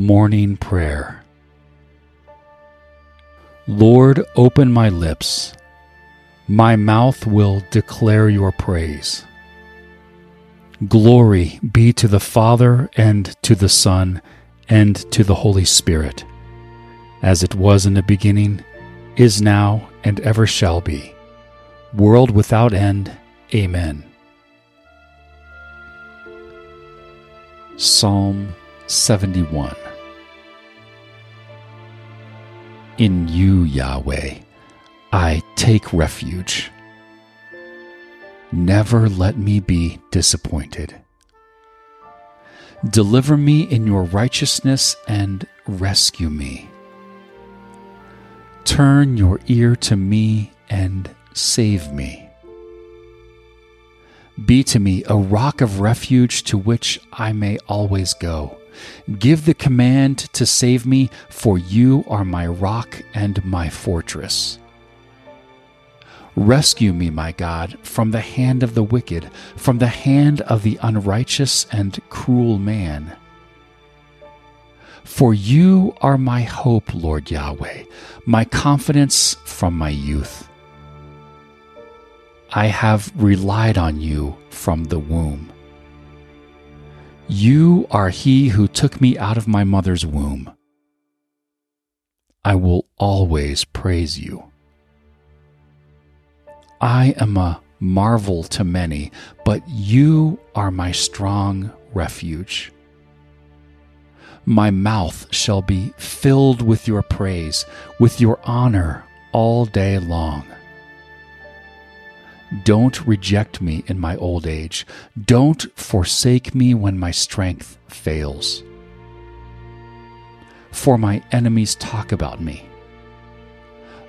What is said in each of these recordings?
Morning Prayer Lord, open my lips. My mouth will declare your praise. Glory be to the Father, and to the Son, and to the Holy Spirit, as it was in the beginning, is now, and ever shall be, world without end. Amen. Psalm 71 In you, Yahweh, I take refuge. Never let me be disappointed. Deliver me in your righteousness and rescue me. Turn your ear to me and save me. Be to me a rock of refuge to which I may always go. Give the command to save me, for you are my rock and my fortress. Rescue me, my God, from the hand of the wicked, from the hand of the unrighteous and cruel man. For you are my hope, Lord Yahweh, my confidence from my youth. I have relied on you from the womb. You are he who took me out of my mother's womb. I will always praise you. I am a marvel to many, but you are my strong refuge. My mouth shall be filled with your praise, with your honor all day long. Don't reject me in my old age. Don't forsake me when my strength fails. For my enemies talk about me.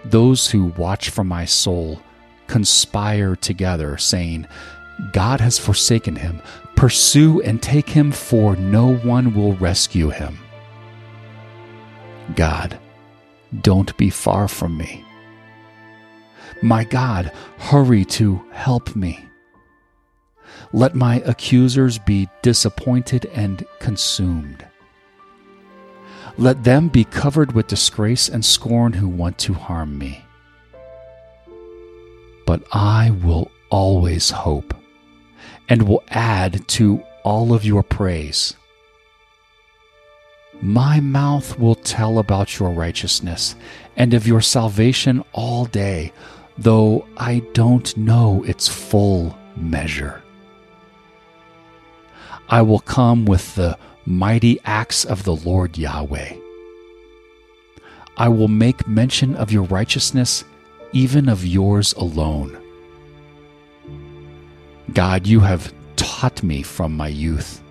Those who watch for my soul conspire together, saying, God has forsaken him. Pursue and take him, for no one will rescue him. God, don't be far from me. My God, hurry to help me. Let my accusers be disappointed and consumed. Let them be covered with disgrace and scorn who want to harm me. But I will always hope and will add to all of your praise. My mouth will tell about your righteousness and of your salvation all day though I don't know its full measure. I will come with the mighty acts of the Lord Yahweh. I will make mention of your righteousness, even of yours alone. God, you have taught me from my youth.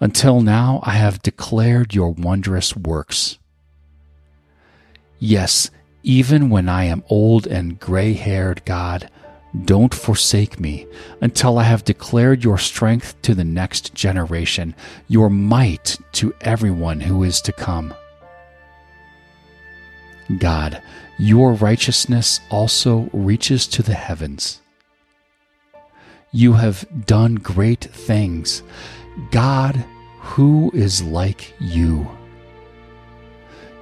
Until now, I have declared your wondrous works. Yes, even when I am old and gray haired, God, don't forsake me until I have declared your strength to the next generation, your might to everyone who is to come. God, your righteousness also reaches to the heavens. You have done great things. God, who is like you?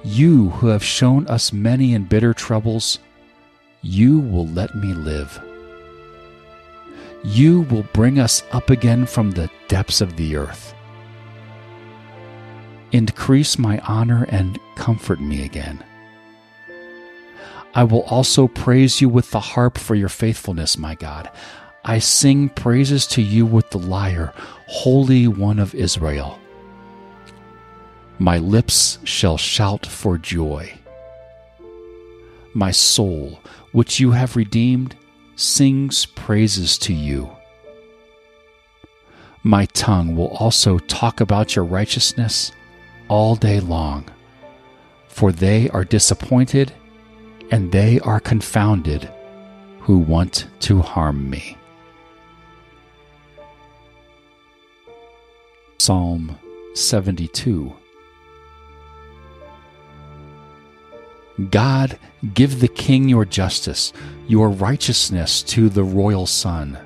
You who have shown us many and bitter troubles, you will let me live. You will bring us up again from the depths of the earth. Increase my honor and comfort me again. I will also praise you with the harp for your faithfulness, my God. I sing praises to you with the lyre, Holy One of Israel. My lips shall shout for joy. My soul, which you have redeemed, sings praises to you. My tongue will also talk about your righteousness all day long, for they are disappointed and they are confounded who want to harm me. Psalm 72 God, give the king your justice, your righteousness to the royal son.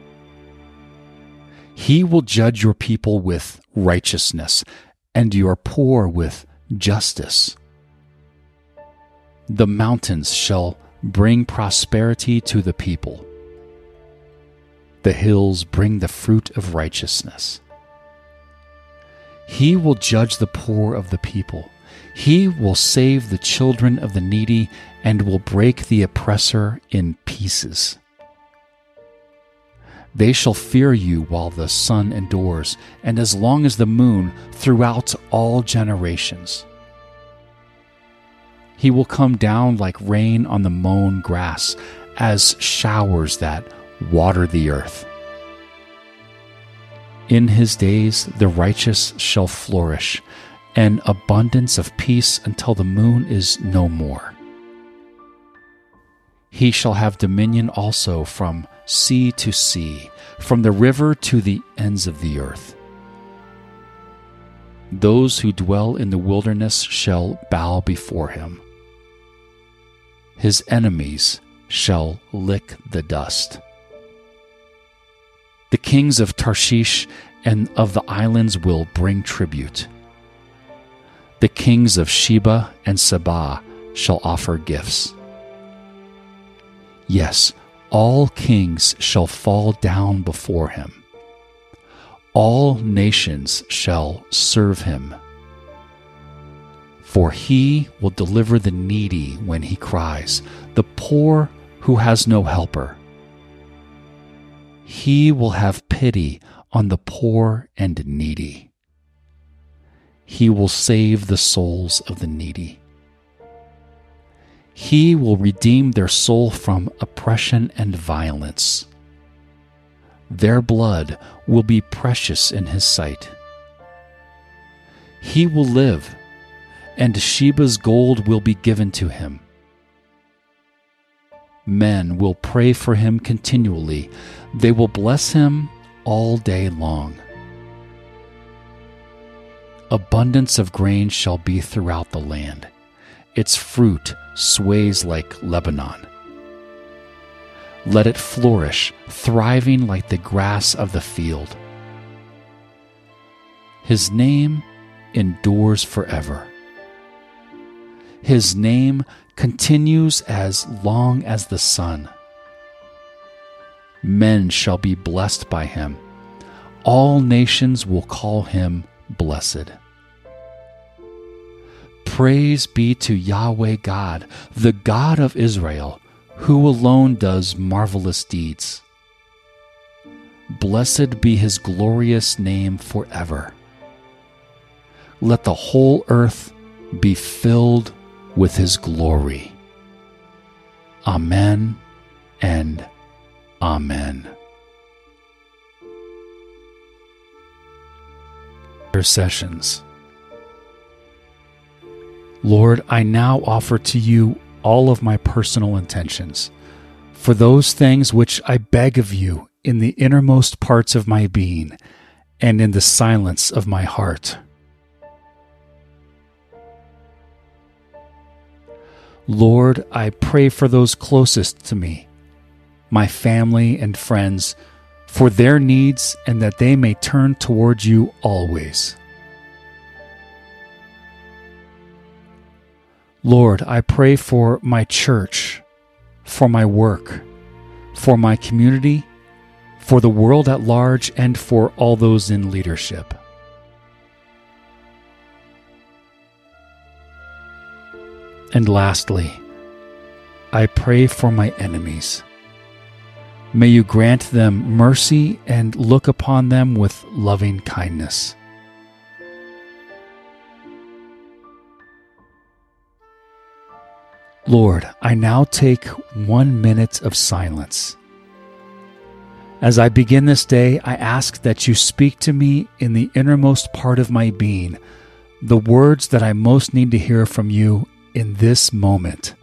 He will judge your people with righteousness and your poor with justice. The mountains shall bring prosperity to the people. The hills bring the fruit of righteousness. He will judge the poor of the people. He will save the children of the needy and will break the oppressor in pieces. They shall fear you while the sun endures, and as long as the moon throughout all generations. He will come down like rain on the mown grass, as showers that water the earth. In his days the righteous shall flourish, an abundance of peace until the moon is no more. He shall have dominion also from sea to sea, from the river to the ends of the earth. Those who dwell in the wilderness shall bow before him. His enemies shall lick the dust. The kings of Tarshish and of the islands will bring tribute. The kings of Sheba and Seba shall offer gifts. Yes, all kings shall fall down before him. All nations shall serve him. For he will deliver the needy when he cries, the poor who has no helper. He will have pity on the poor and needy. He will save the souls of the needy. He will redeem their soul from oppression and violence. Their blood will be precious in his sight. He will live, and Sheba's gold will be given to him. Men will pray for him continually. They will bless him all day long. Abundance of grain shall be throughout the land. Its fruit sways like Lebanon. Let it flourish, thriving like the grass of the field. His name endures forever. His name continues as long as the sun. Men shall be blessed by him. All nations will call him blessed. Praise be to Yahweh God, the God of Israel, who alone does marvelous deeds. Blessed be his glorious name forever. Let the whole earth be filled with his glory. Amen and Amen. Intercessions. Lord, I now offer to you all of my personal intentions, for those things which I beg of you in the innermost parts of my being and in the silence of my heart. Lord, I pray for those closest to me, my family and friends, for their needs and that they may turn towards you always. Lord, I pray for my church, for my work, for my community, for the world at large, and for all those in leadership. And lastly, I pray for my enemies. May you grant them mercy and look upon them with loving kindness. Lord, I now take one minute of silence. As I begin this day, I ask that you speak to me in the innermost part of my being, the words that I most need to hear from you in this moment.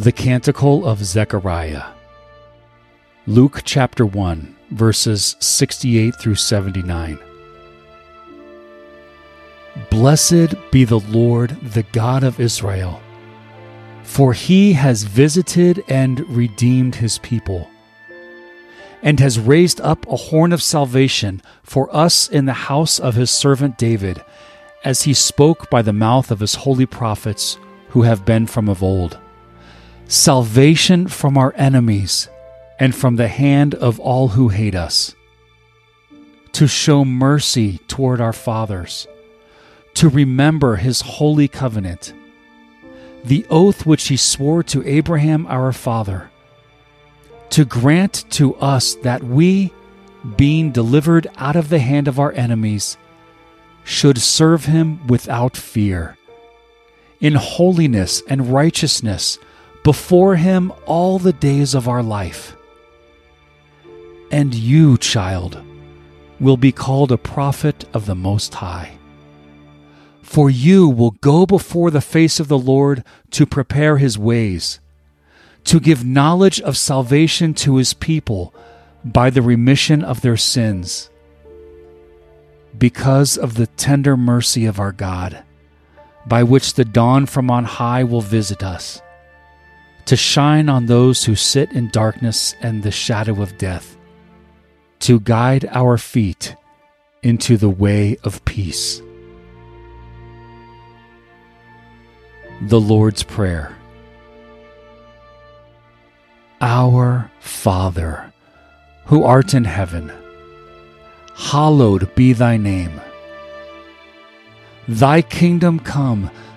The Canticle of Zechariah. Luke chapter 1, verses 68 through 79. Blessed be the Lord, the God of Israel, for he has visited and redeemed his people, and has raised up a horn of salvation for us in the house of his servant David, as he spoke by the mouth of his holy prophets who have been from of old salvation from our enemies and from the hand of all who hate us, to show mercy toward our fathers, to remember his holy covenant, the oath which he swore to Abraham our father, to grant to us that we, being delivered out of the hand of our enemies, should serve him without fear, in holiness and righteousness before him all the days of our life. And you, child, will be called a prophet of the Most High. For you will go before the face of the Lord to prepare his ways, to give knowledge of salvation to his people by the remission of their sins. Because of the tender mercy of our God, by which the dawn from on high will visit us to shine on those who sit in darkness and the shadow of death, to guide our feet into the way of peace. The Lord's Prayer Our Father, who art in heaven, hallowed be thy name. Thy kingdom come